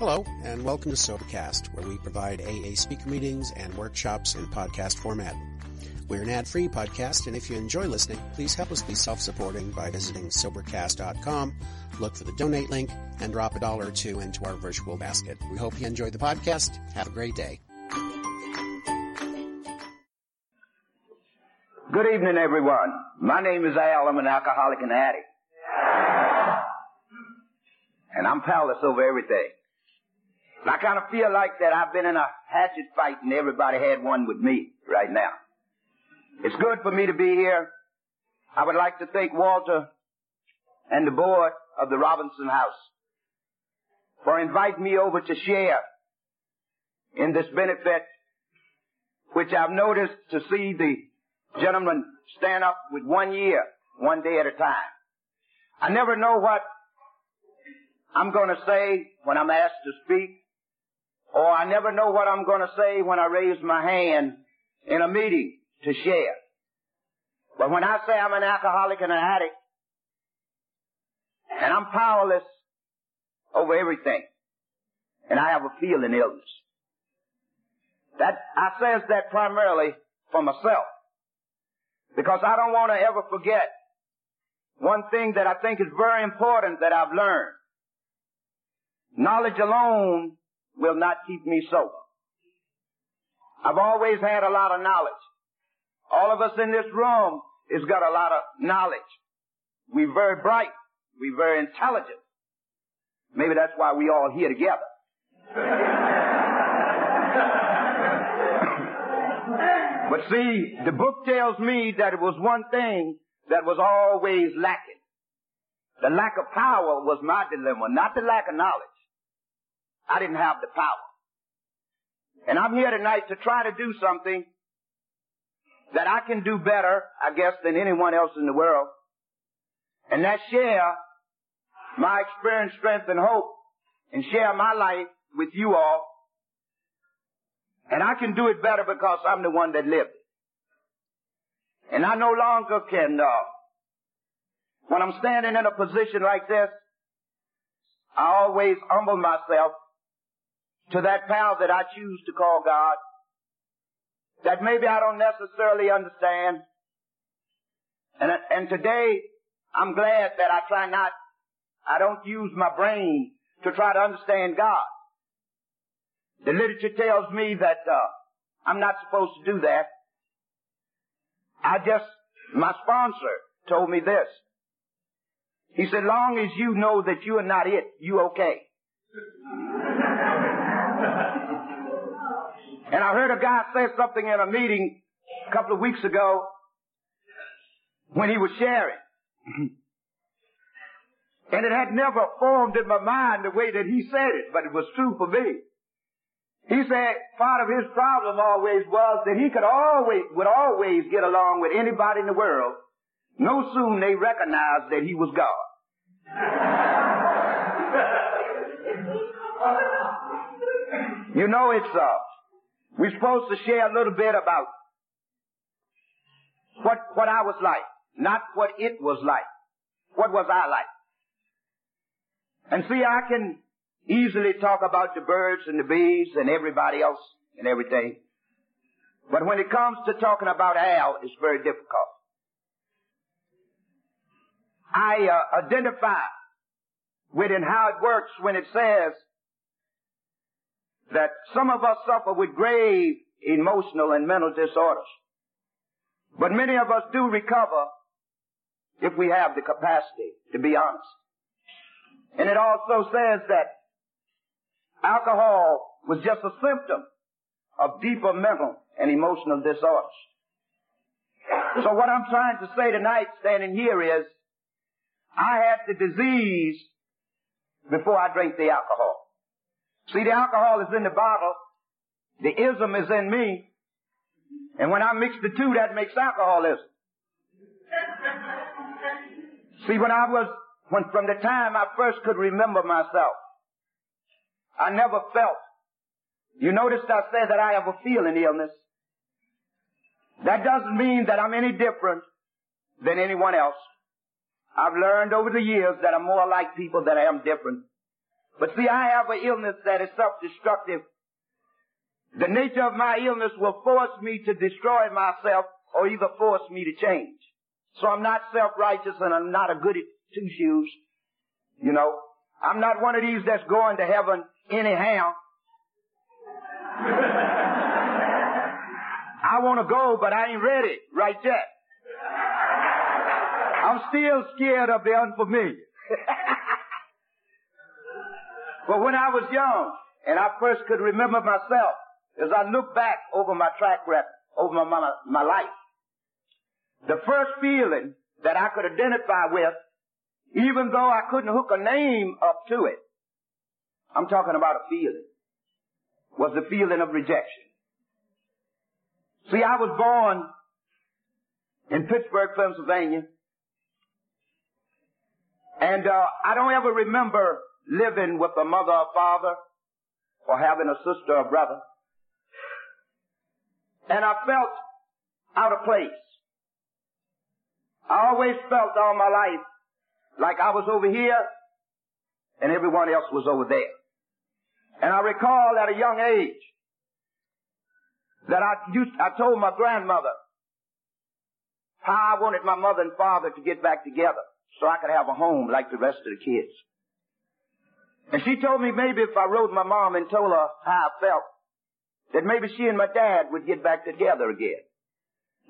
Hello, and welcome to Sobercast, where we provide AA speaker meetings and workshops in podcast format. We're an ad-free podcast, and if you enjoy listening, please help us be self-supporting by visiting Sobercast.com, look for the donate link, and drop a dollar or two into our virtual basket. We hope you enjoy the podcast. Have a great day. Good evening, everyone. My name is Al. I'm an alcoholic and addict. And I'm powerless over everything. I kind of feel like that I've been in a hatchet fight and everybody had one with me right now. It's good for me to be here. I would like to thank Walter and the board of the Robinson House for inviting me over to share in this benefit, which I've noticed to see the gentlemen stand up with one year, one day at a time. I never know what I'm going to say when I'm asked to speak, or I never know what I'm going to say when I raise my hand in a meeting to share. But when I say I'm an alcoholic and an addict, and I'm powerless over everything, and I have a feeling illness, that I says that primarily for myself, because I don't want to ever forget one thing that I think is very important that I've learned. Knowledge alone will not keep me sober. I've always had a lot of knowledge. All of us in this room has got a lot of knowledge. We're very bright. We're very intelligent. Maybe that's why we all here together. but see, the book tells me that it was one thing that was always lacking. The lack of power was my dilemma, not the lack of knowledge. I didn't have the power. And I'm here tonight to try to do something that I can do better, I guess, than anyone else in the world. And that share my experience, strength, and hope and share my life with you all. And I can do it better because I'm the one that lived. And I no longer can, uh, when I'm standing in a position like this, I always humble myself to that power that I choose to call God, that maybe I don't necessarily understand. And, and today, I'm glad that I try not, I don't use my brain to try to understand God. The literature tells me that uh, I'm not supposed to do that. I just, my sponsor told me this. He said, long as you know that you are not it, you okay. And I heard a guy say something in a meeting a couple of weeks ago when he was sharing. and it had never formed in my mind the way that he said it, but it was true for me. He said part of his problem always was that he could always, would always get along with anybody in the world. No soon they recognized that he was God. you know it's, uh, we're supposed to share a little bit about what, what I was like, not what it was like. What was I like? And see, I can easily talk about the birds and the bees and everybody else and everything. But when it comes to talking about Al, it's very difficult. I uh, identify with and how it works when it says that some of us suffer with grave emotional and mental disorders. But many of us do recover if we have the capacity to be honest. And it also says that alcohol was just a symptom of deeper mental and emotional disorders. So what I'm trying to say tonight standing here is I had the disease before I drank the alcohol. See, the alcohol is in the bottle. The ism is in me. And when I mix the two, that makes alcoholism. See, when I was, when from the time I first could remember myself, I never felt. You noticed I said that I have a feeling illness. That doesn't mean that I'm any different than anyone else. I've learned over the years that I'm more like people than I am different. But see, I have an illness that is self-destructive. The nature of my illness will force me to destroy myself or either force me to change. So I'm not self-righteous and I'm not a goody two shoes. You know, I'm not one of these that's going to heaven anyhow. I want to go, but I ain't ready right yet. I'm still scared of the unfamiliar. but when I was young and I first could remember myself, as I look back over my track record, over my, my, my life, the first feeling that I could identify with, even though I couldn't hook a name up to it, I'm talking about a feeling, was the feeling of rejection. See, I was born in Pittsburgh, Pennsylvania, and uh, I don't ever remember living with a mother or father or having a sister or brother. And I felt out of place. I always felt all my life like I was over here and everyone else was over there. And I recall at a young age that I used, I told my grandmother how I wanted my mother and father to get back together so I could have a home like the rest of the kids. And she told me maybe if I wrote my mom and told her how I felt, that maybe she and my dad would get back together again.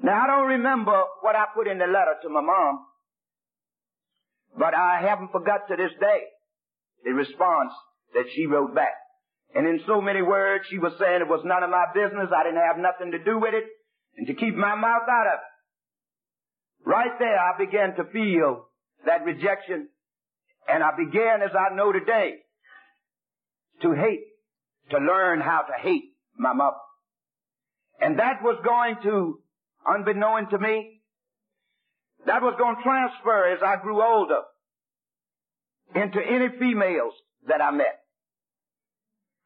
Now I don't remember what I put in the letter to my mom, but I haven't forgot to this day the response that she wrote back. And in so many words, she was saying it was none of my business, I didn't have nothing to do with it, and to keep my mouth out of it. Right there, I began to feel that rejection, and I began, as I know today, to hate, to learn how to hate my mother. And that was going to unbeknown to me, that was going to transfer as I grew older into any females that I met.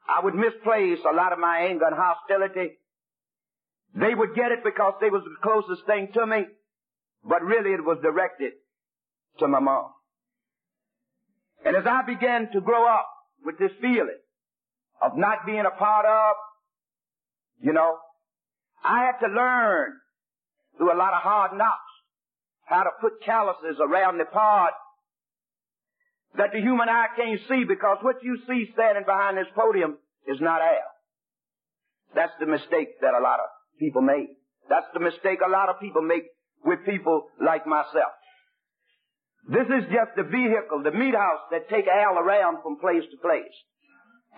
I would misplace a lot of my anger and hostility. They would get it because they was the closest thing to me, but really it was directed to my mom. And as I began to grow up with this feeling of not being a part of, you know, I had to learn through a lot of hard knocks, how to put calluses around the part that the human eye can't see because what you see standing behind this podium is not air. That's the mistake that a lot of people make. That's the mistake a lot of people make with people like myself. This is just the vehicle, the meat house that take Al around from place to place.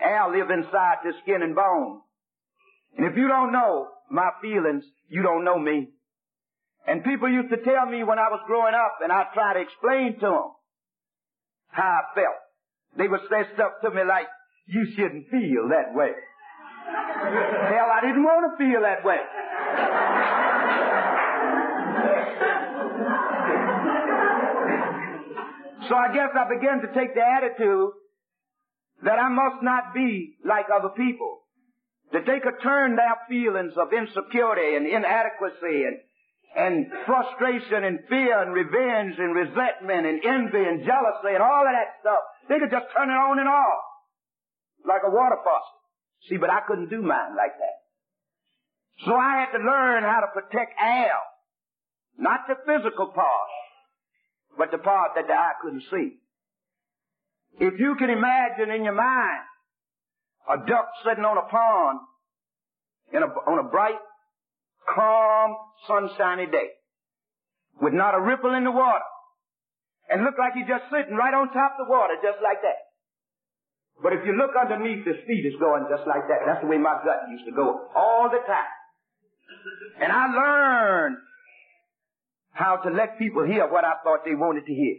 Al live inside this skin and bone. And if you don't know my feelings, you don't know me. And people used to tell me when I was growing up, and I tried to explain to them how I felt. They would say stuff to me like, you shouldn't feel that way. Hell, I didn't want to feel that way. So I guess I began to take the attitude that I must not be like other people. That they could turn their feelings of insecurity and inadequacy and and frustration and fear and revenge and resentment and envy and jealousy and all of that stuff. They could just turn it on and off like a water faucet. See, but I couldn't do mine like that. So I had to learn how to protect Al. Not the physical part, but the part that the eye couldn't see. If you can imagine in your mind a duck sitting on a pond in a, on a bright calm, sunshiny day with not a ripple in the water and look like he's just sitting right on top of the water just like that. But if you look underneath, his feet is going just like that. That's the way my gut used to go all the time. And I learned how to let people hear what I thought they wanted to hear.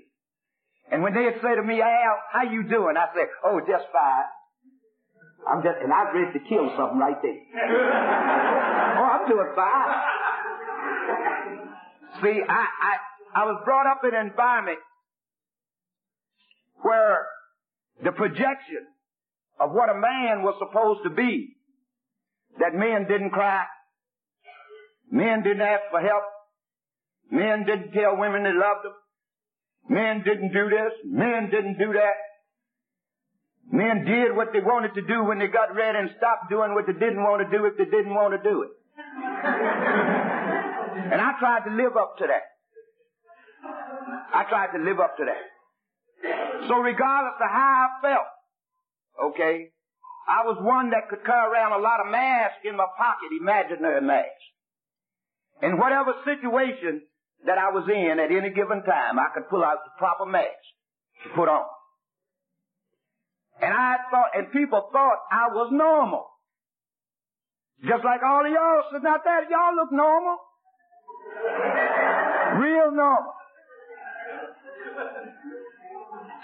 And when they'd say to me, Al, how you doing? I say, oh, just fine. I'm just, and I'm ready to kill something right there. oh, I'm doing fine. See, I, I, I was brought up in an environment where the projection of what a man was supposed to be, that men didn't cry, men didn't ask for help, men didn't tell women they loved them, men didn't do this, men didn't do that. Men did what they wanted to do when they got ready and stopped doing what they didn't want to do if they didn't want to do it. and I tried to live up to that. I tried to live up to that. So regardless of how I felt, okay, I was one that could carry around a lot of masks in my pocket, imaginary masks. In whatever situation that I was in at any given time, I could pull out the proper mask to put on. And I thought, and people thought I was normal. Just like all of y'all sitting out there, y'all look normal. Real normal.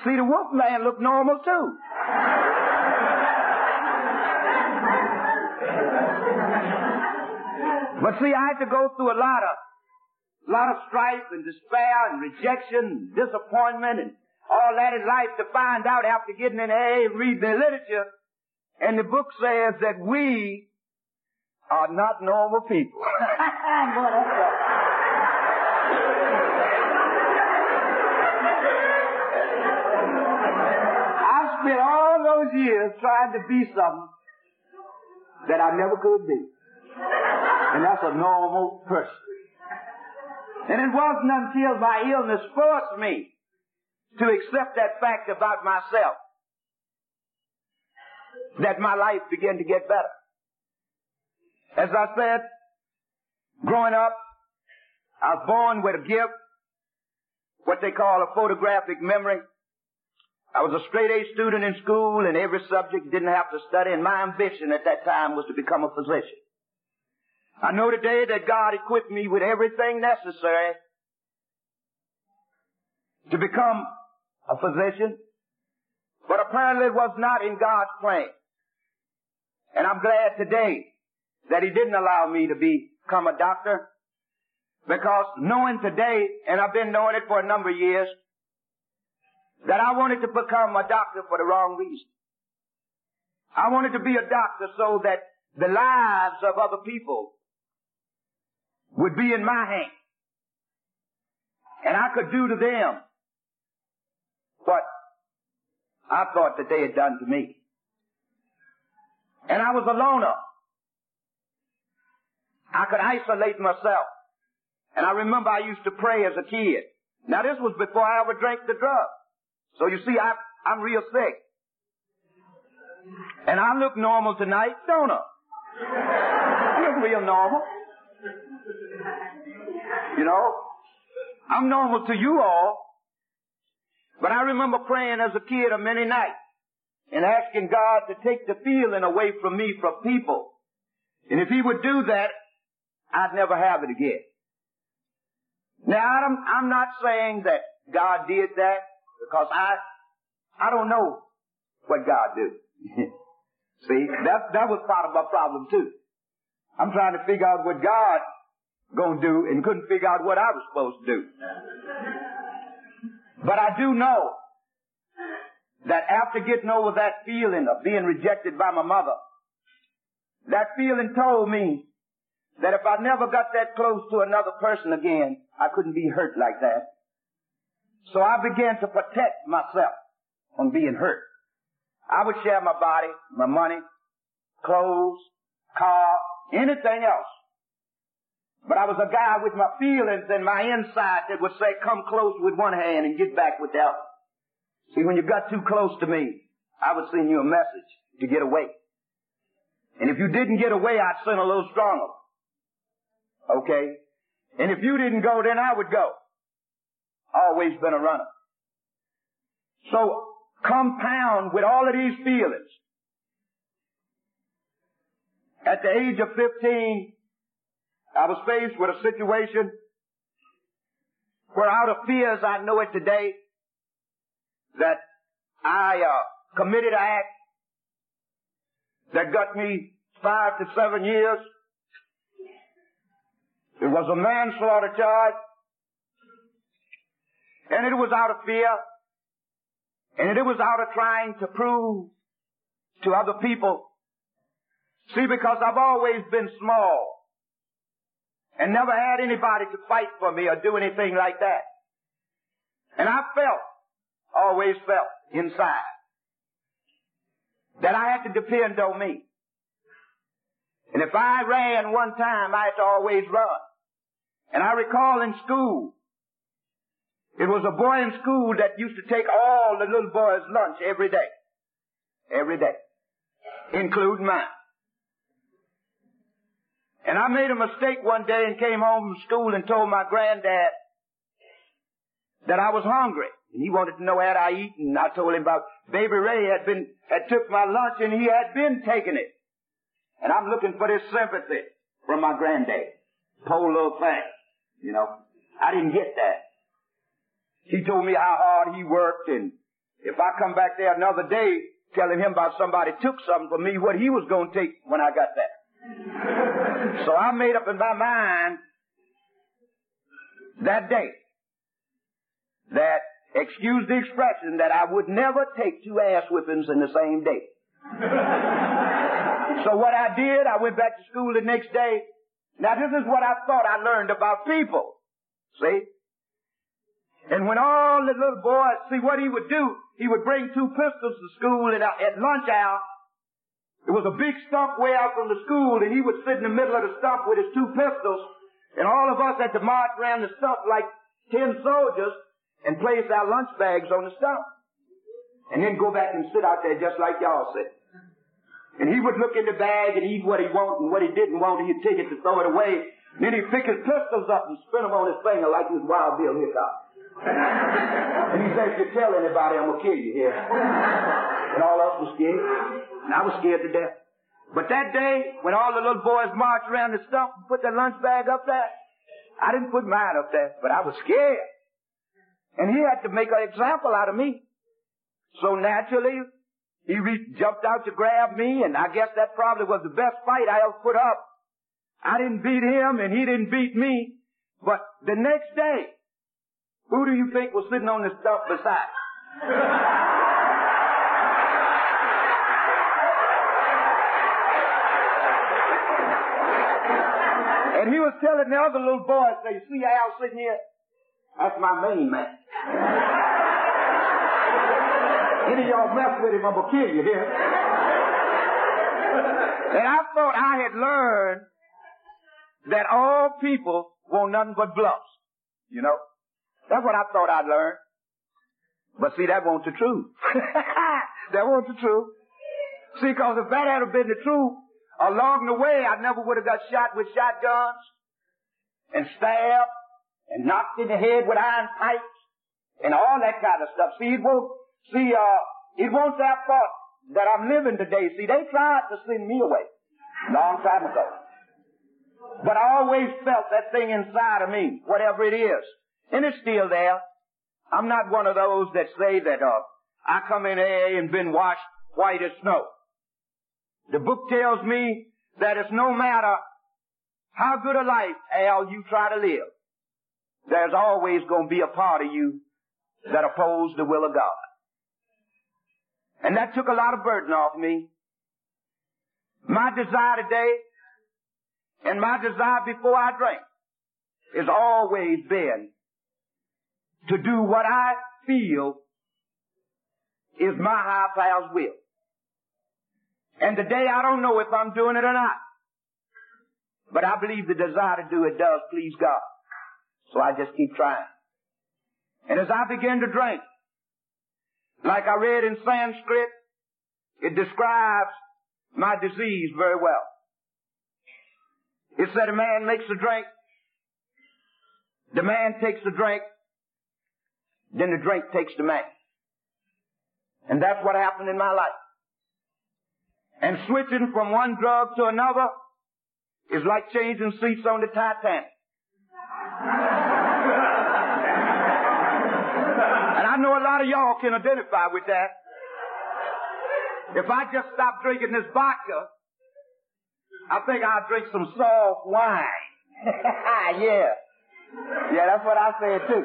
See, the wolf man looked normal too. but see, I had to go through a lot of, lot of strife and despair and rejection and disappointment and all that in life to find out after getting in A, reading the literature, and the book says that we are not normal people. I spent all those years trying to be something that I never could be. And that's a normal person. And it wasn't until my illness forced me to accept that fact about myself that my life began to get better. As I said, growing up, I was born with a gift, what they call a photographic memory. I was a straight A student in school and every subject didn't have to study and my ambition at that time was to become a physician. I know today that God equipped me with everything necessary to become a physician, but apparently it was not in God's plan. And I'm glad today that He didn't allow me to become a doctor because knowing today, and I've been knowing it for a number of years, that I wanted to become a doctor for the wrong reason. I wanted to be a doctor so that the lives of other people would be in my hands. And I could do to them what I thought that they had done to me. And I was a loner. I could isolate myself. And I remember I used to pray as a kid. Now this was before I ever drank the drug. So you see, I, I'm real sick. And I look normal tonight, don't I? I look real normal. You know? I'm normal to you all. But I remember praying as a kid a many nights and asking God to take the feeling away from me from people. And if He would do that, I'd never have it again. Now, I'm, I'm not saying that God did that because I, I don't know what God do. See, that, that was part of my problem too. I'm trying to figure out what God gonna do and couldn't figure out what I was supposed to do. But I do know that after getting over that feeling of being rejected by my mother, that feeling told me that if I never got that close to another person again, I couldn't be hurt like that. So I began to protect myself from being hurt. I would share my body, my money, clothes, car, anything else. But I was a guy with my feelings and my inside that would say, come close with one hand and get back with the other. See, when you got too close to me, I would send you a message to get away. And if you didn't get away, I'd send a little stronger. Okay? And if you didn't go, then I would go. Always been a runner. So, compound with all of these feelings. At the age of 15, I was faced with a situation where out of fear as I know it today, that I uh, committed an act that got me five to seven years. It was a manslaughter charge. And it was out of fear. And it was out of trying to prove to other people. See, because I've always been small and never had anybody to fight for me or do anything like that. And I felt, always felt inside that I had to depend on me. And if I ran one time, I had to always run. And I recall in school, it was a boy in school that used to take all the little boys' lunch every day. Every day. Including mine. And I made a mistake one day and came home from school and told my granddad that I was hungry. And he wanted to know had I eaten. I told him about baby Ray had been, had took my lunch and he had been taking it. And I'm looking for this sympathy from my granddad. Poor little thing. You know, I didn't get that. He told me how hard he worked and if I come back there another day telling him about somebody took something from me, what he was going to take when I got there. So I made up in my mind that day that, excuse the expression, that I would never take two ass whippings in the same day. so what I did, I went back to school the next day. Now this is what I thought I learned about people. See? And when all the little boys, see what he would do, he would bring two pistols to school at, at lunch hour there was a big stump way out from the school and he would sit in the middle of the stump with his two pistols and all of us had to march around the stump like ten soldiers and place our lunch bags on the stump. And then go back and sit out there just like y'all sit. And he would look in the bag and eat what he wanted and what he didn't want, he'd take it to throw it away. And then he'd pick his pistols up and spin them on his finger like was Wild Bill Hickok. and he said, if you tell anybody, I'm gonna kill you here. And all of us were scared. And I was scared to death. But that day, when all the little boys marched around the stump and put their lunch bag up there, I didn't put mine up there, but I was scared. And he had to make an example out of me. So naturally, he jumped out to grab me, and I guess that probably was the best fight I ever put up. I didn't beat him, and he didn't beat me. But the next day, who do you think was sitting on the stump beside? And he was telling the other little boys, say, you see Al sitting here? That's my main man. Any of y'all mess with him, I'm gonna kill you here. and I thought I had learned that all people want nothing but bluffs. You know? That's what I thought I'd learned. But see, that wasn't the truth. that wasn't the truth. See, cause if that had been the truth, Along the way, I never would have got shot with shotguns and stabbed and knocked in the head with iron pipes and all that kind of stuff. See, it won't, see, uh, it won't that fault that I'm living today. See, they tried to send me away a long time ago. But I always felt that thing inside of me, whatever it is. And it's still there. I'm not one of those that say that, uh, I come in AA and been washed white as snow. The book tells me that it's no matter how good a life, Al, you try to live, there's always going to be a part of you that oppose the will of God. And that took a lot of burden off me. My desire today and my desire before I drank has always been to do what I feel is my high powers will. And today I don't know if I'm doing it or not. But I believe the desire to do it does please God. So I just keep trying. And as I begin to drink, like I read in Sanskrit, it describes my disease very well. It said a man makes a drink, the man takes the drink, then the drink takes the man. And that's what happened in my life. And switching from one drug to another is like changing seats on the Titanic. and I know a lot of y'all can identify with that. If I just stop drinking this vodka, I think I'll drink some soft wine. yeah. Yeah, that's what I said too.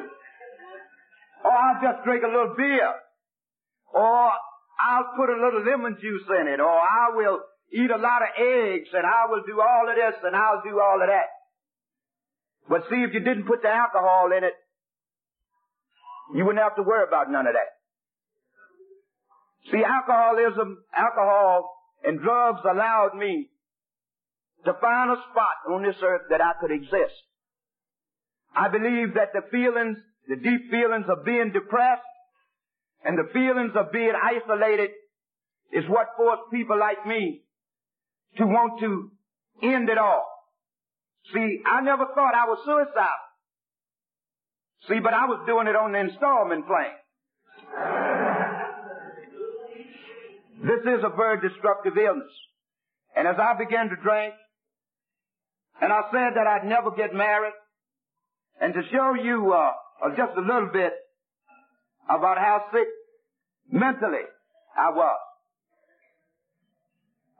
Or I'll just drink a little beer. Or I'll put a little lemon juice in it, or I will eat a lot of eggs, and I will do all of this, and I'll do all of that. But see, if you didn't put the alcohol in it, you wouldn't have to worry about none of that. See, alcoholism, alcohol, and drugs allowed me to find a spot on this earth that I could exist. I believe that the feelings, the deep feelings of being depressed and the feelings of being isolated is what forced people like me to want to end it all. See, I never thought I was suicidal. See, but I was doing it on the installment plan. this is a very destructive illness. And as I began to drink, and I said that I'd never get married, and to show you uh, uh, just a little bit about how sick mentally I was.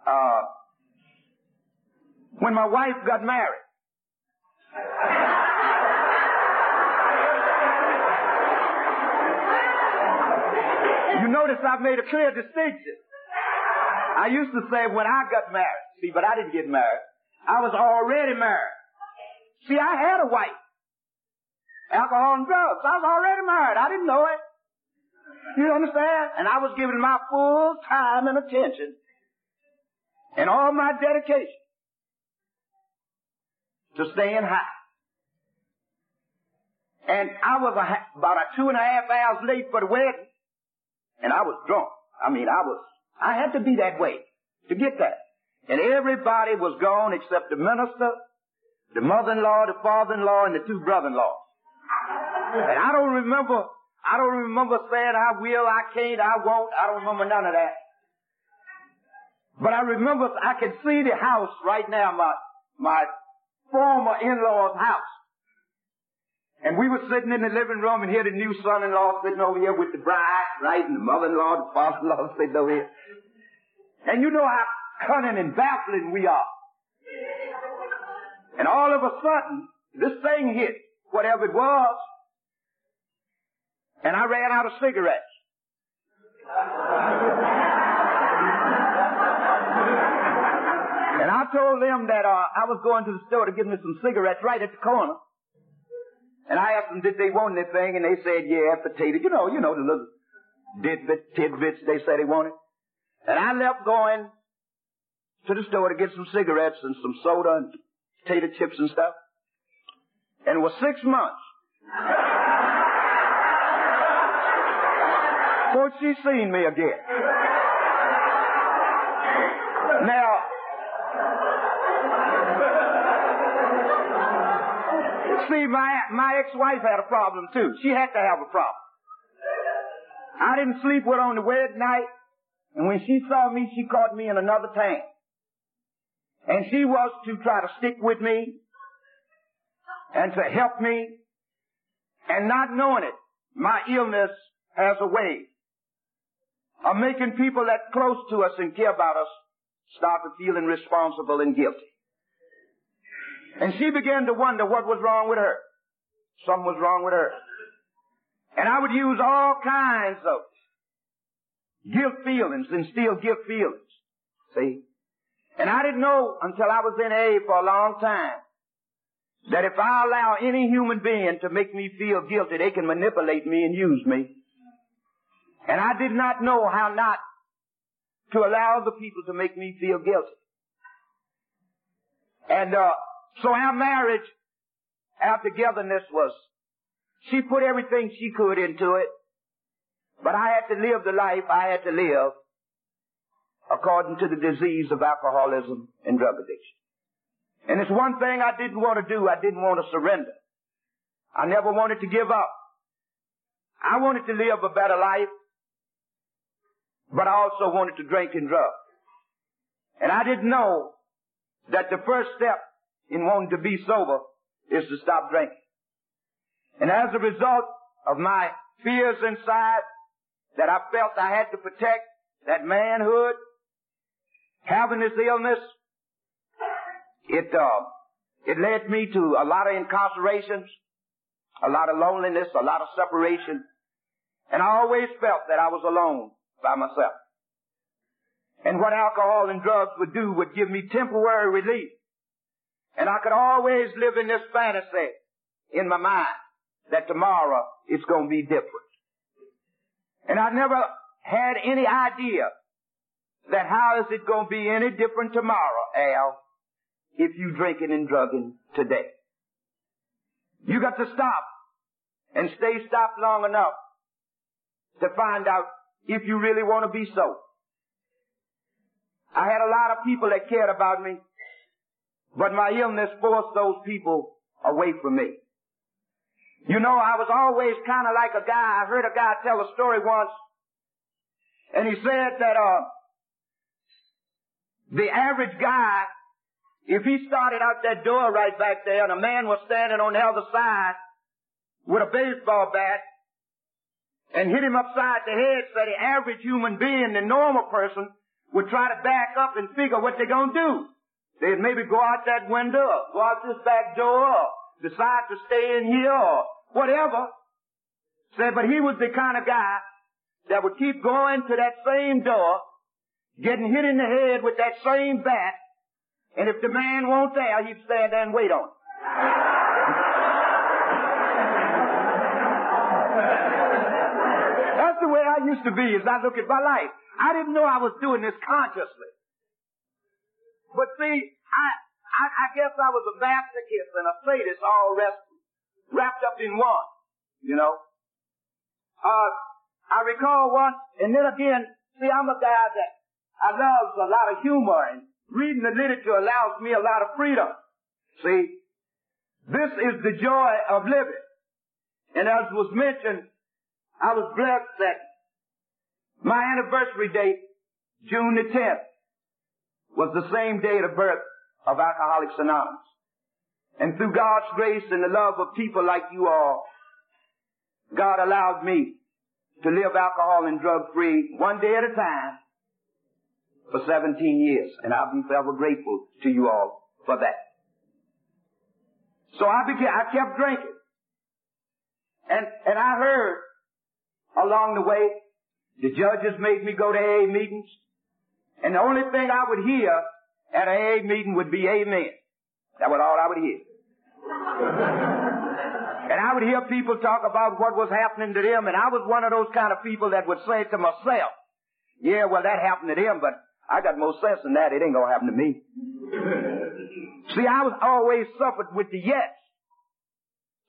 Uh, when my wife got married, you notice I've made a clear distinction. I used to say when I got married, see, but I didn't get married. I was already married. See, I had a wife. Alcohol and drugs. I was already married. I didn't know it. You understand? And I was giving my full time and attention and all my dedication to staying high. And I was a, about a two and a half hours late for the wedding, and I was drunk. I mean, I was, I had to be that way to get that. And everybody was gone except the minister, the mother-in-law, the father-in-law, and the two brother-in-laws. And I don't remember, I don't remember saying I will, I can't, I won't. I don't remember none of that. But I remember I can see the house right now, my, my former in-law's house. And we were sitting in the living room and here the new son-in-law sitting over here with the bride, right, and the mother-in-law, the father-in-law sitting over here. And you know how cunning and baffling we are. And all of a sudden, this thing hit, whatever it was, and I ran out of cigarettes. and I told them that uh, I was going to the store to get me some cigarettes right at the corner. And I asked them, did they want anything? And they said, yeah, potato. You know, you know, the little tidbit, tidbits they said they wanted. And I left going to the store to get some cigarettes and some soda and potato chips and stuff. And it was six months. before she seen me again. Now, see, my, my ex-wife had a problem too. She had to have a problem. I didn't sleep with her on the wedding night, and when she saw me, she caught me in another tank. And she was to try to stick with me and to help me, and not knowing it, my illness has a way of making people that close to us and care about us start feeling responsible and guilty. And she began to wonder what was wrong with her. Something was wrong with her. And I would use all kinds of guilt feelings and still guilt feelings. See? And I didn't know until I was in A for a long time that if I allow any human being to make me feel guilty, they can manipulate me and use me and I did not know how not to allow the people to make me feel guilty. And uh, so our marriage, our togetherness was, she put everything she could into it, but I had to live the life I had to live according to the disease of alcoholism and drug addiction. And it's one thing I didn't want to do. I didn't want to surrender. I never wanted to give up. I wanted to live a better life but I also wanted to drink and drug. And I didn't know that the first step in wanting to be sober is to stop drinking. And as a result of my fears inside that I felt I had to protect that manhood, having this illness, it, uh, it led me to a lot of incarcerations, a lot of loneliness, a lot of separation. And I always felt that I was alone by myself. And what alcohol and drugs would do would give me temporary relief. And I could always live in this fantasy in my mind that tomorrow it's going to be different. And I never had any idea that how is it going to be any different tomorrow, Al, if you drinking and drugging today. You got to stop and stay stopped long enough to find out if you really want to be so. I had a lot of people that cared about me, but my illness forced those people away from me. You know, I was always kind of like a guy. I heard a guy tell a story once, and he said that uh, the average guy, if he started out that door right back there, and a man was standing on the other side with a baseball bat, and hit him upside the head, so the average human being, the normal person, would try to back up and figure what they're gonna do. They'd maybe go out that window, go out this back door, decide to stay in here, or whatever. Said, but he was the kind of guy that would keep going to that same door, getting hit in the head with that same bat, and if the man won't there, he'd stand there and wait on it. That's the way I used to be as I look at my life. I didn't know I was doing this consciously. But see, I, I, I guess I was a masochist and a sadist all rest, wrapped up in one, you know. Uh, I recall once, and then again, see, I'm a guy that I love a lot of humor and reading the literature allows me a lot of freedom. See, this is the joy of living. And as was mentioned, I was blessed that my anniversary date, June the 10th, was the same date of birth of Alcoholics Anonymous. And through God's grace and the love of people like you all, God allowed me to live alcohol and drug free one day at a time for 17 years. And I'll be forever grateful to you all for that. So I began, I kept drinking. And, and I heard along the way, the judges made me go to AA meetings. And the only thing I would hear at an AA meeting would be amen. That was all I would hear. and I would hear people talk about what was happening to them, and I was one of those kind of people that would say to myself, yeah, well that happened to them, but I got more sense than that. It ain't gonna happen to me. See, I was always suffered with the yes.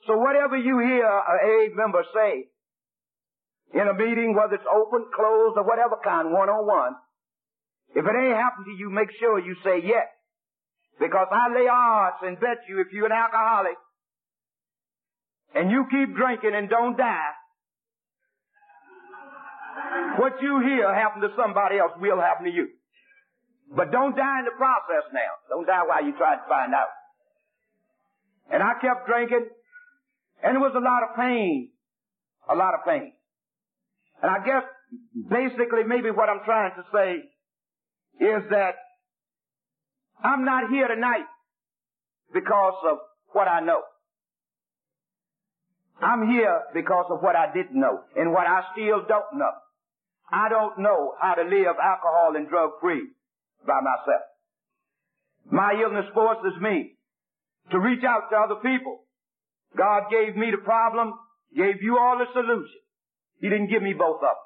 So whatever you hear a AA member say in a meeting, whether it's open, closed, or whatever kind, one on one, if it ain't happened to you, make sure you say yes. Because I lay odds and bet you if you're an alcoholic and you keep drinking and don't die, what you hear happen to somebody else will happen to you. But don't die in the process now. Don't die while you try to find out. And I kept drinking, and it was a lot of pain. A lot of pain. And I guess basically maybe what I'm trying to say is that I'm not here tonight because of what I know. I'm here because of what I didn't know and what I still don't know. I don't know how to live alcohol and drug free by myself. My illness forces me to reach out to other people. God gave me the problem, gave you all the solution. He didn't give me both of them.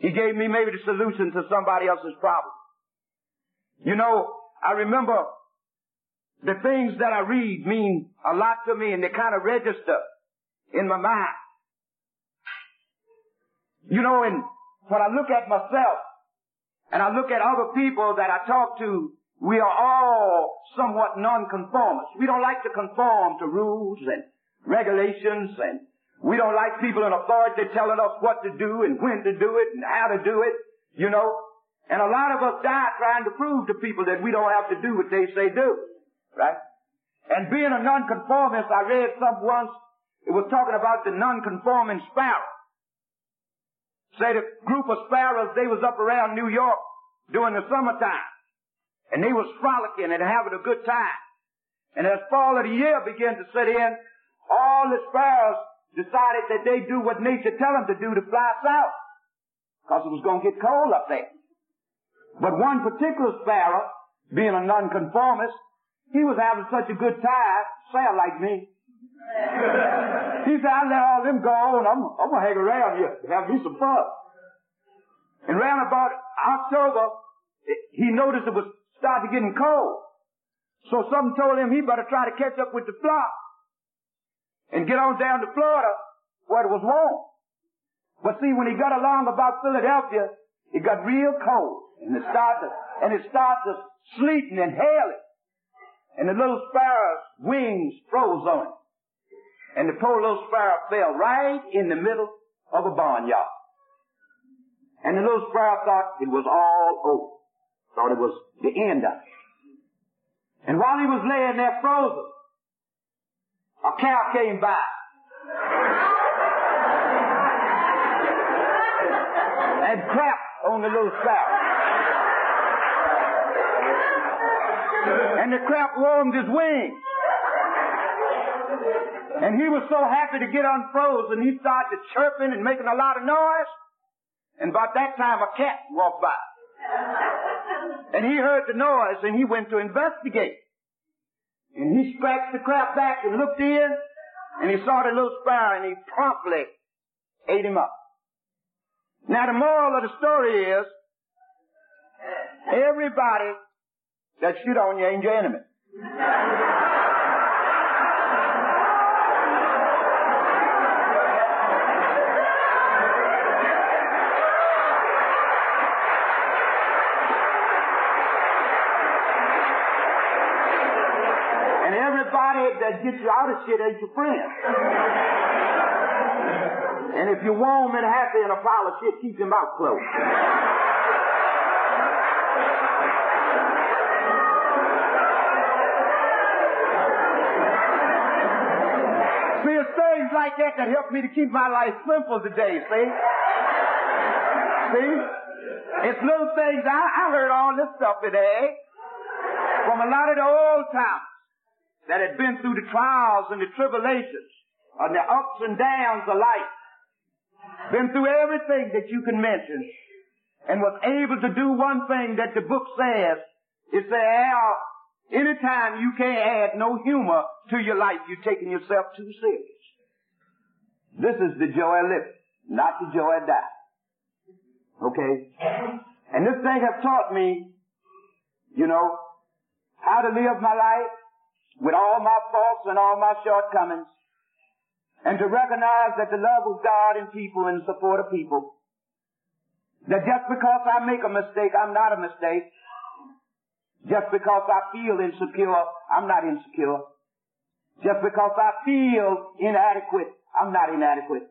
He gave me maybe the solution to somebody else's problem. You know, I remember the things that I read mean a lot to me and they kind of register in my mind. You know, and when I look at myself and I look at other people that I talk to, we are all somewhat nonconformists. We don't like to conform to rules and regulations and we don't like people in authority telling us what to do and when to do it and how to do it, you know. And a lot of us die trying to prove to people that we don't have to do what they say do. Right? And being a nonconformist, I read some once, it was talking about the nonconforming sparrow. Say the group of sparrows, they was up around New York during the summertime. And they was frolicking and having a good time. And as fall of the year began to set in, all the sparrows decided that they do what nature tell them to do to fly south. Because it was going to get cold up there. But one particular sparrow, being a nonconformist, he was having such a good time, sound like me. he said, I let all them go and I'm, I'm gonna hang around here and have me some fun. And round about October, he noticed it was starting to getting cold. So something told him he better try to catch up with the flock and get on down to Florida where it was warm. But see, when he got along about Philadelphia, it got real cold and it started, and it started sleeting and hailing. And the little sparrow's wings froze on it. And the poor little sparrow fell right in the middle of a barnyard. And the little sparrow thought it was all over. Thought it was the end of it. And while he was laying there frozen, a cow came by. and crapped on the little sparrow. And the crap warmed his wings. And he was so happy to get unfrozen, he started chirping and making a lot of noise. And about that time, a cat walked by. And he heard the noise and he went to investigate. And he scratched the crap back and looked in and he saw the little sparrow and he promptly ate him up. Now the moral of the story is everybody that shit on you ain't your enemy. That gets you out of shit ain't your friend. and if you're warm and happy in a pile of shit, keep your mouth closed. See, it's things like that that help me to keep my life simple today, see? See? It's little things. I, I heard all this stuff today from a lot of the old timers that had been through the trials and the tribulations and the ups and downs of life, been through everything that you can mention, and was able to do one thing that the book says, it says, anytime you can't add no humor to your life, you're taking yourself too serious. This is the joy of living, not the joy of dying. Okay? And this thing has taught me, you know, how to live my life, with all my faults and all my shortcomings, and to recognize that the love of God in people and support of people, that just because I make a mistake, I'm not a mistake. Just because I feel insecure, I'm not insecure. Just because I feel inadequate, I'm not inadequate.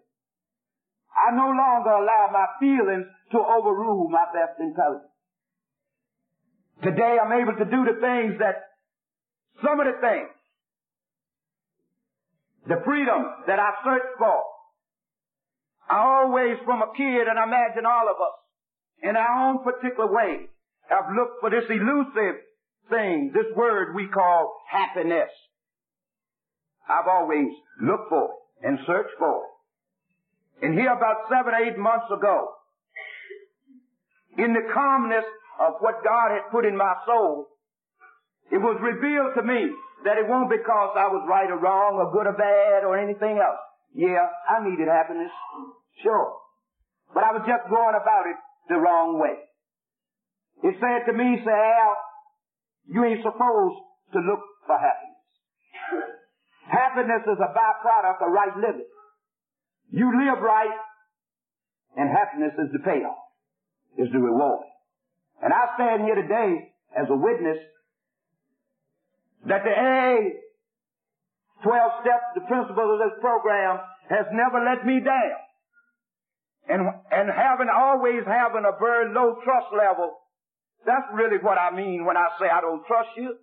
I no longer allow my feelings to overrule my best intelligence. Today I'm able to do the things that some of the things, the freedom that I searched for, I always from a kid, and I imagine all of us, in our own particular way, have looked for this elusive thing, this word we call happiness. I've always looked for it and searched for it. And here about seven, eight months ago, in the calmness of what God had put in my soul, it was revealed to me that it won't because I was right or wrong or good or bad or anything else. Yeah, I needed happiness. Sure. But I was just going about it the wrong way. It said to me, say, Al, you ain't supposed to look for happiness. happiness is a byproduct of right living. You live right, and happiness is the payoff, is the reward. And I stand here today as a witness that the A 12 steps, the principle of this program has never let me down. And, and having, always having a very low trust level, that's really what I mean when I say I don't trust you.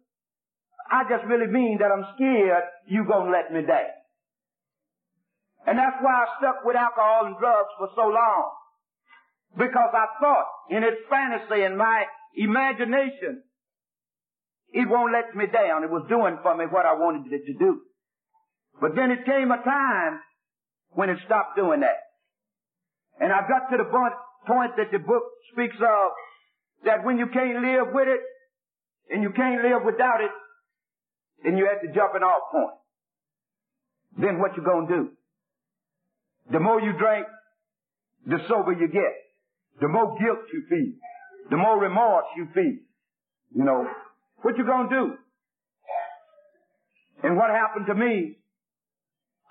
I just really mean that I'm scared you're gonna let me down. And that's why I stuck with alcohol and drugs for so long. Because I thought in its fantasy in my imagination it won't let me down. It was doing for me what I wanted it to do. But then it came a time when it stopped doing that. And I got to the point that the book speaks of that when you can't live with it and you can't live without it, then you're at the jumping off point. Then what you gonna do? The more you drink, the sober you get. the more guilt you feel, the more remorse you feel. You know, what you gonna do? And what happened to me,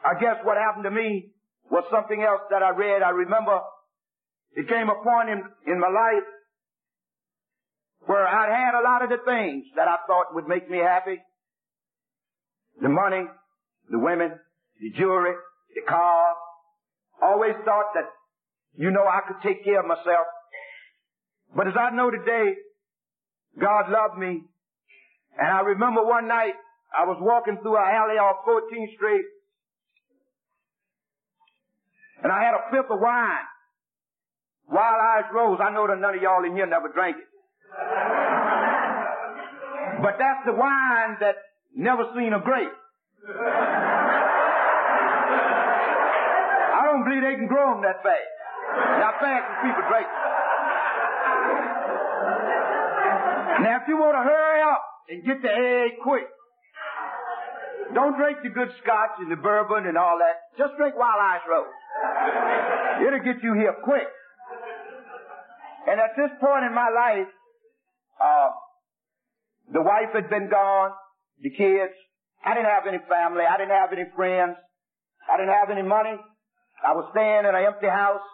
I guess what happened to me was something else that I read. I remember it came a point in, in my life where I'd had a lot of the things that I thought would make me happy. The money, the women, the jewelry, the car. Always thought that, you know, I could take care of myself. But as I know today, God loved me. And I remember one night I was walking through an alley off 14th Street and I had a fifth of wine. Wild Irish Rose. I know that none of y'all in here never drank it. But that's the wine that never seen a grape. I don't believe they can grow them that fast. How fast can people drink Now, if you want to hurry up and get the egg quick, don't drink the good scotch and the bourbon and all that. Just drink Wild Irish Rose. It'll get you here quick. And at this point in my life, uh, the wife had been gone, the kids. I didn't have any family. I didn't have any friends. I didn't have any money. I was staying in an empty house.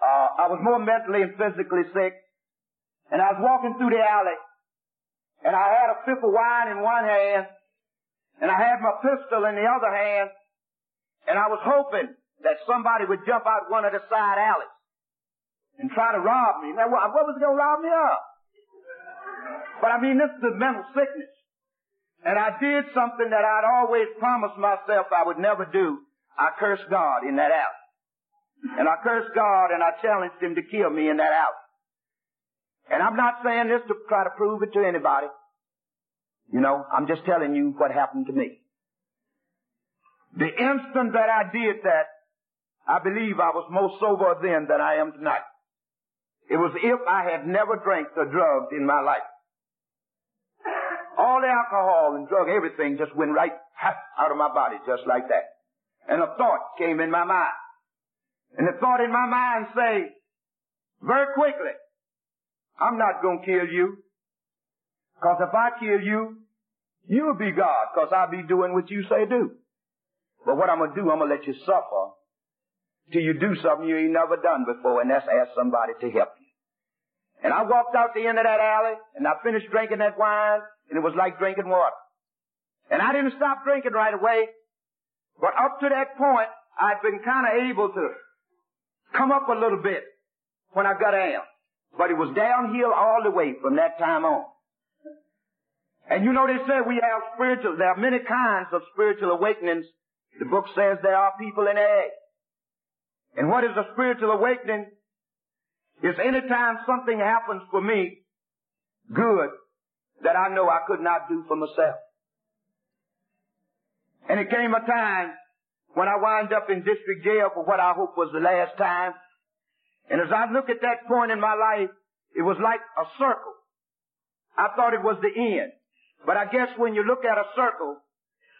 Uh, I was more mentally and physically sick. And I was walking through the alley. And I had a fifth of wine in one hand. And I had my pistol in the other hand. And I was hoping that somebody would jump out one of the side alleys and try to rob me. Now, what, was going to rob me of? But I mean, this is a mental sickness. And I did something that I'd always promised myself I would never do. I cursed God in that alley. And I cursed God and I challenged him to kill me in that alley. And I'm not saying this to try to prove it to anybody. You know, I'm just telling you what happened to me. The instant that I did that, I believe I was more sober then than I am tonight. It was if I had never drank the drugs in my life. All the alcohol and drug, everything just went right out of my body just like that. And a thought came in my mind. And the thought in my mind say, very quickly, I'm not going to kill you. Cause if I kill you, you'll be God, cause I'll be doing what you say do. But what I'm gonna do, I'm gonna let you suffer till you do something you ain't never done before, and that's ask somebody to help you. And I walked out the end of that alley, and I finished drinking that wine, and it was like drinking water. And I didn't stop drinking right away, but up to that point, I'd been kind of able to come up a little bit when I got down. But it was downhill all the way from that time on. And you know they say we have spiritual, there are many kinds of spiritual awakenings. The book says there are people in age. And what is a spiritual awakening? Is anytime something happens for me, good, that I know I could not do for myself. And it came a time when I wound up in district jail for what I hope was the last time. And as I look at that point in my life, it was like a circle. I thought it was the end. But I guess when you look at a circle,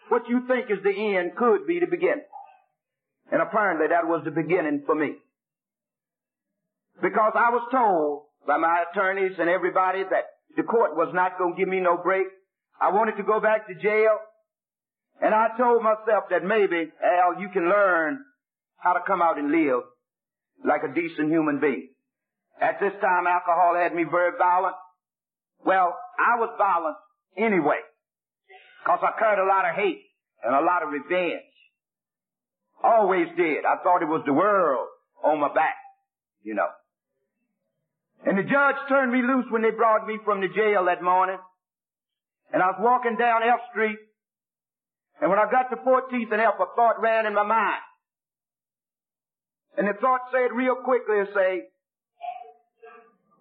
what you think is the end could be the beginning. And apparently that was the beginning for me. Because I was told by my attorneys and everybody that the court was not going to give me no break. I wanted to go back to jail. And I told myself that maybe, Al, you can learn how to come out and live like a decent human being. At this time, alcohol had me very violent. Well, I was violent anyway. Cause I carried a lot of hate and a lot of revenge. Always did. I thought it was the world on my back, you know. And the judge turned me loose when they brought me from the jail that morning. And I was walking down F Street. And when I got to 14th and F, a thought ran in my mind. And the thought said real quickly, say,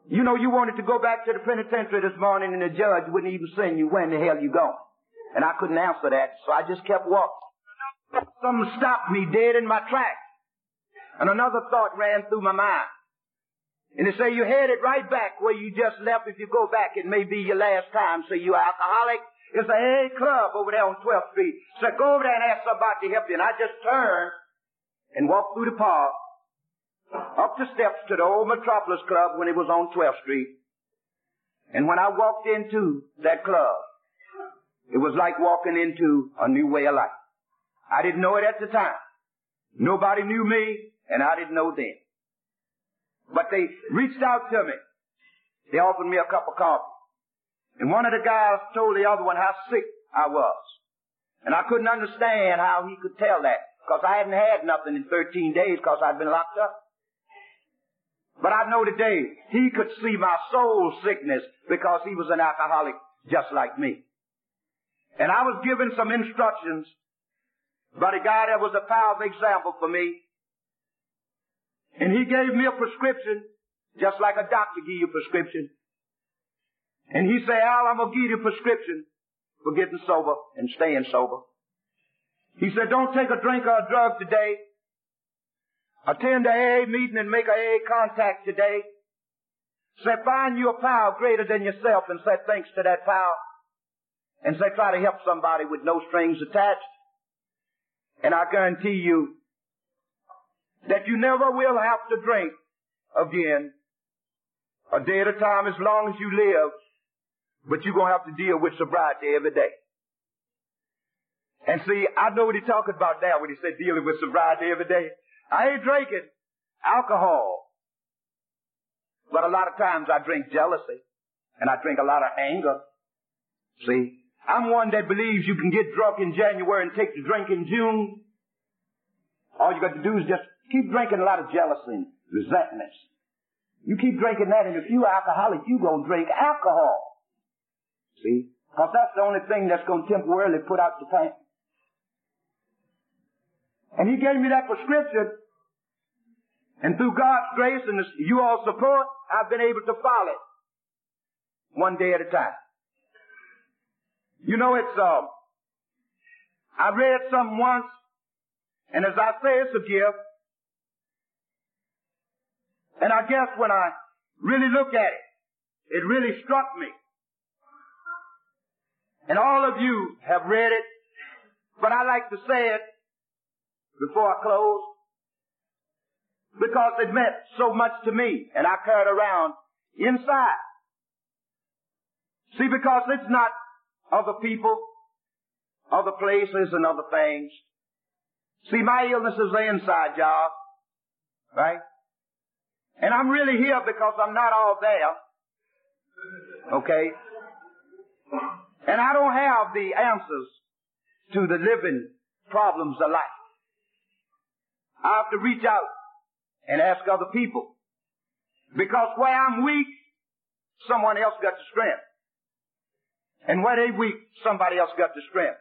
you know, you wanted to go back to the penitentiary this morning and the judge wouldn't even send you when the hell you going. And I couldn't answer that, so I just kept walking. Something stopped me dead in my tracks. And another thought ran through my mind. And they say you're headed right back where you just left. If you go back, it may be your last time. So you alcoholic. It's a AA club over there on 12th Street. So go over there and ask somebody to help you. And I just turned and walked through the park up the steps to the old Metropolis Club when it was on 12th Street. And when I walked into that club, it was like walking into a new way of life. I didn't know it at the time. Nobody knew me, and I didn't know them. But they reached out to me. They offered me a cup of coffee. And one of the guys told the other one how sick I was. And I couldn't understand how he could tell that, because I hadn't had nothing in 13 days because I'd been locked up. But I know today he could see my soul sickness because he was an alcoholic just like me. And I was given some instructions the guy that was a powerful example for me. And he gave me a prescription just like a doctor give you a prescription. And he said, Al, I'm going to give you a prescription for getting sober and staying sober. He said, don't take a drink or a drug today. Attend a AA meeting and make a AA contact today. Say, find you a power greater than yourself and say thanks to that power. And say, try to help somebody with no strings attached. And I guarantee you that you never will have to drink again a day at a time as long as you live, but you're gonna have to deal with sobriety every day. And see, I know what he's talking about now when he said dealing with sobriety every day. I ain't drinking alcohol. But a lot of times I drink jealousy. And I drink a lot of anger. See? I'm one that believes you can get drunk in January and take the drink in June. All you got to do is just keep drinking a lot of jealousy and resentments. You keep drinking that, and if you're alcoholic, you gonna drink alcohol. See? Because that's the only thing that's gonna temporarily put out the pain. And he gave me that prescription. And through God's grace and you all support, I've been able to follow it. One day at a time. You know, it's, um, I read something once, and as I say, it's a gift. And I guess when I really look at it, it really struck me. And all of you have read it, but I like to say it before I close because it meant so much to me and I carried around inside. See, because it's not other people, other places and other things. See, my illness is an inside job, right? And I'm really here because I'm not all there. Okay? And I don't have the answers to the living problems of life. I have to reach out and ask other people. Because where I'm weak, someone else got the strength. And where they weak, somebody else got the strength.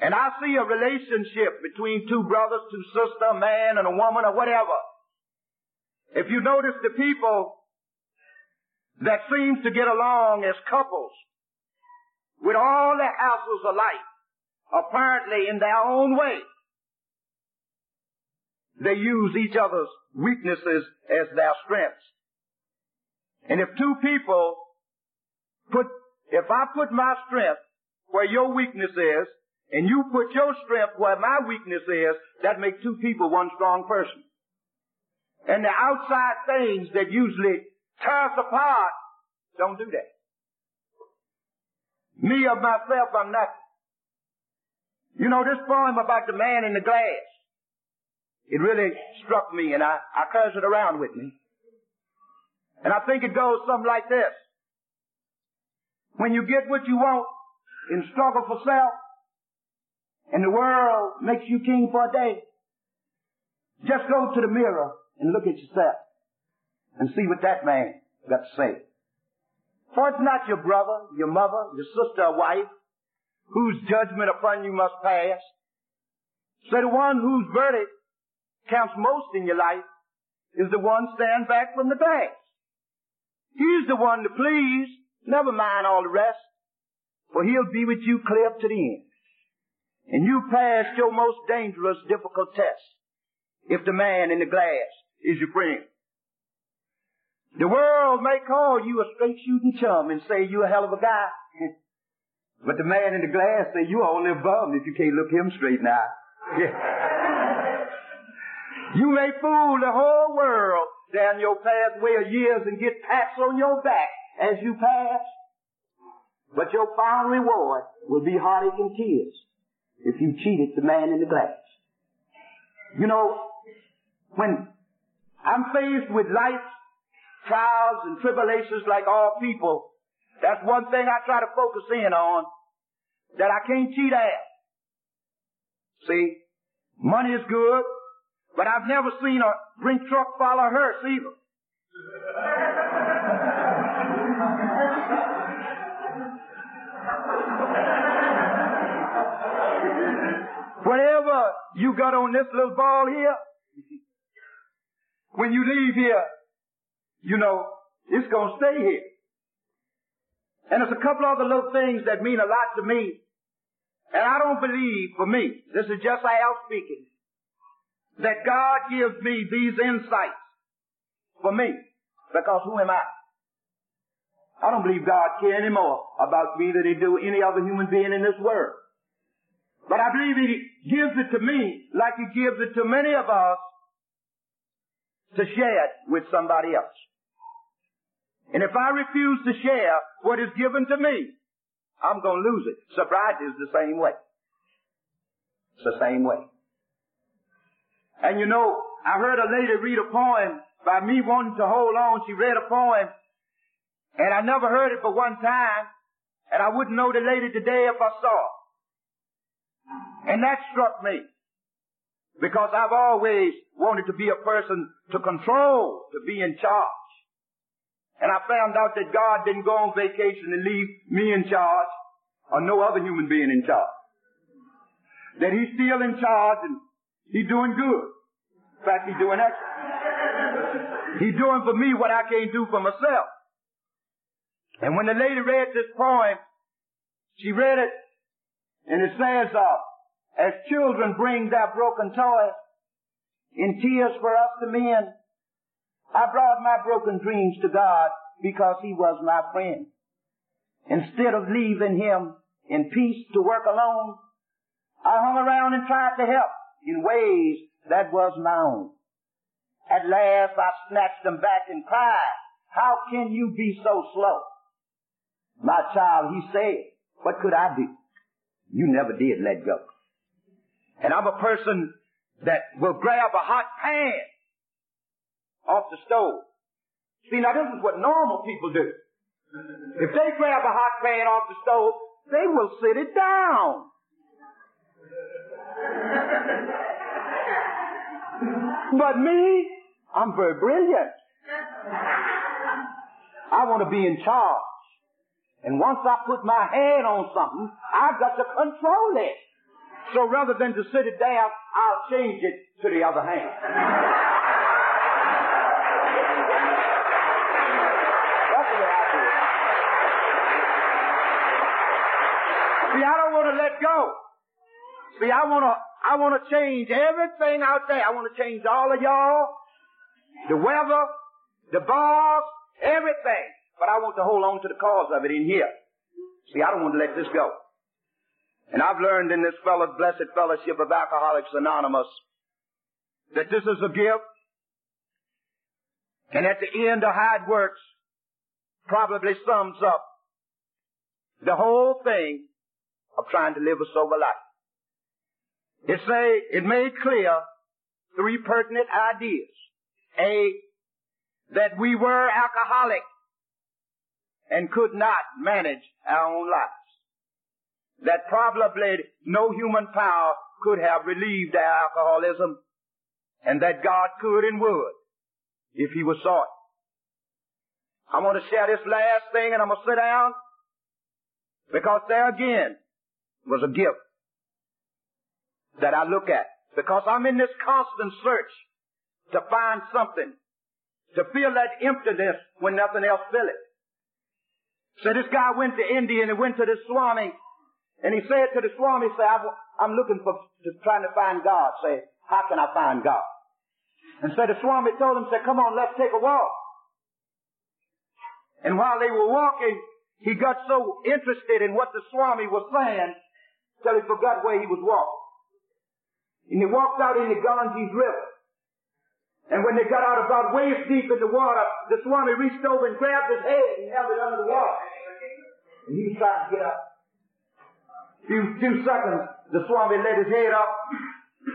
And I see a relationship between two brothers, two sisters, a man and a woman or whatever. If you notice the people that seem to get along as couples with all the hassles of life, apparently in their own way, they use each other's weaknesses as their strengths. And if two people put, if I put my strength where your weakness is, and you put your strength where my weakness is, that makes two people one strong person. And the outside things that usually tear us apart don't do that. Me of myself, I'm nothing. You know, this poem about the man in the glass, it really struck me and I, I carries it around with me. And I think it goes something like this. When you get what you want in struggle for self, and the world makes you king for a day, just go to the mirror and look at yourself and see what that man got to say. For it's not your brother, your mother, your sister or wife whose judgment upon you must pass. So the one whose verdict counts most in your life is the one stand back from the past. He's the one to please, never mind all the rest, for he'll be with you clear up to the end. And you passed your most dangerous, difficult test if the man in the glass is your friend. The world may call you a straight shooting chum and say you're a hell of a guy. but the man in the glass say you're only a bum if you can't look him straight now. You may fool the whole world down your pathway of years and get pats on your back as you pass. But your final reward will be heartache and tears if you cheated the man in the glass. You know, when I'm faced with life's trials and tribulations like all people, that's one thing I try to focus in on that I can't cheat at. See, money is good, but I've never seen a Brink's truck follow hearse either. Whatever you got on this little ball here, when you leave here, you know, it's gonna stay here. And there's a couple other little things that mean a lot to me. And I don't believe, for me, this is just Al speaking, that God gives me these insights for me. Because who am I? I don't believe God cares any more about me than he do any other human being in this world. But I believe he gives it to me like he gives it to many of us to share it with somebody else. And if I refuse to share what is given to me, I'm going to lose it. Sobriety is the same way. It's the same way. And you know, I heard a lady read a poem by me wanting to hold on. She read a poem and I never heard it but one time and I wouldn't know the lady today if I saw her. And that struck me because I've always wanted to be a person to control, to be in charge. And I found out that God didn't go on vacation and leave me in charge or no other human being in charge. That He's still in charge and He's doing good. In fact, He's doing excellent. He's doing for me what I can't do for myself. And when the lady read this poem, she read it and it says, uh, as children bring their broken toys in tears for us to mend, I brought my broken dreams to God because He was my friend. Instead of leaving Him in peace to work alone, I hung around and tried to help in ways that was my own. At last I snatched them back and cried, how can you be so slow? My child, he said, what could I do? You never did let go. And I'm a person that will grab a hot pan off the stove. See, now this is what normal people do. If they grab a hot pan off the stove, they will sit it down. But me, I'm very brilliant. I want to be in charge. And once I put my hand on something, I've got to control it. So rather than to sit it down, I'll change it to the other hand. See, I don't want to let go. See, I want to, I want to change everything out there. I want to change all of y'all, the weather, the bars, everything. But I want to hold on to the cause of it in here. See, I don't want to let this go. And I've learned in this blessed fellowship of Alcoholics Anonymous that this is a gift. And at the end of how it works probably sums up the whole thing of trying to live a sober life. It say, it made clear three pertinent ideas. A, that we were alcoholic and could not manage our own lives. That probably no human power could have relieved our alcoholism and that God could and would if he was sought. I want to share this last thing and I'm going to sit down because there again, was a gift that I look at because I'm in this constant search to find something to fill that emptiness when nothing else fill it. So this guy went to India and he went to the Swami and he said to the Swami, say, I'm looking for, trying to find God. Say, how can I find God? And so the Swami told him, say, come on, let's take a walk. And while they were walking, he got so interested in what the Swami was saying till he forgot where he was walking. And he walked out in the Ganges River. And when they got out about waist deep in the water, the Swami reached over and grabbed his head and held it under the water. And he was trying to get up. Few, few seconds, the Swami let his head up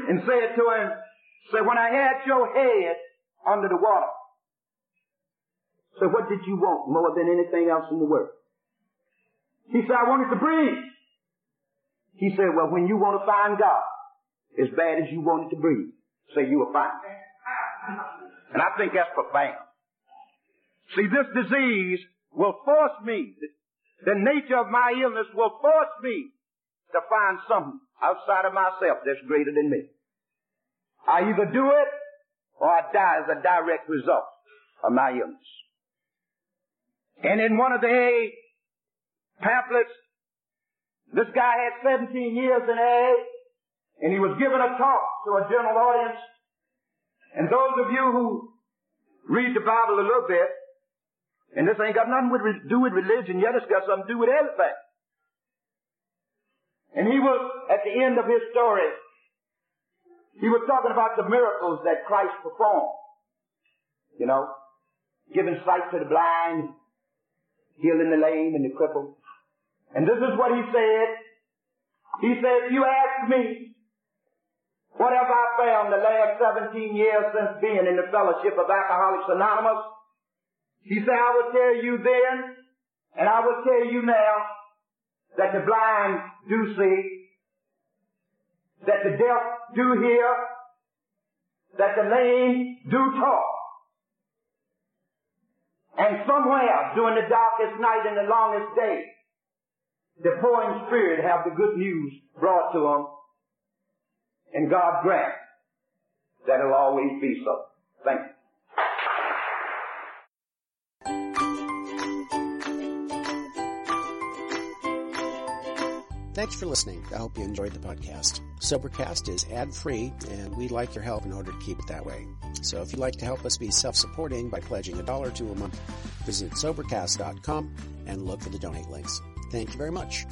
and said to him, say, when I had your head under the water, so what did you want more than anything else in the world? He said, I wanted to breathe. He said, well, when you want to find God, as bad as you wanted to breathe, say you were fine. And I think that's profound. See, this disease will force me, the nature of my illness will force me to find something outside of myself that's greater than me. I either do it or I die as a direct result of my illness. And in one of the AA pamphlets, this guy had 17 years in AA, and he was giving a talk to a general audience. And those of you who read the Bible a little bit, and this ain't got nothing to do with religion yet, it's got something to do with everything. And he was, at the end of his story, he was talking about the miracles that Christ performed. You know, giving sight to the blind, healing the lame and the crippled. And this is what he said. He said, if you ask me, what have I found the last 17 years since being in the fellowship of Alcoholics Anonymous? He said, I will tell you then, and I will tell you now, that the blind do see, that the deaf do hear, that the lame do talk. And somewhere during the darkest night and the longest day, the poor in spirit have the good news brought to them. And God grant that it'll always be so. Thank you. Thanks for listening. I hope you enjoyed the podcast. Sobercast is ad free, and we'd like your help in order to keep it that way. So if you'd like to help us be self supporting by pledging a dollar to a month, visit Sobercast.com and look for the donate links. Thank you very much.